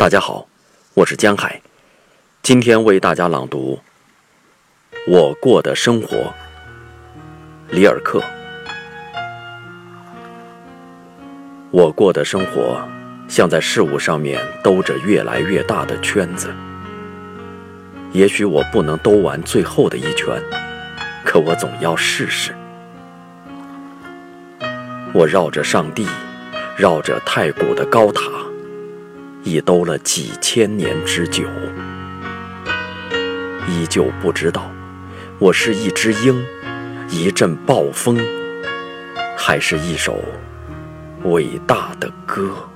大家好，我是江海，今天为大家朗读《我过的生活》。里尔克，我过的生活像在事物上面兜着越来越大的圈子。也许我不能兜完最后的一圈，可我总要试试。我绕着上帝，绕着太古的高塔，已兜了几千年之久，依旧不知道我是一只鹰，一阵暴风，还是一首伟大的歌。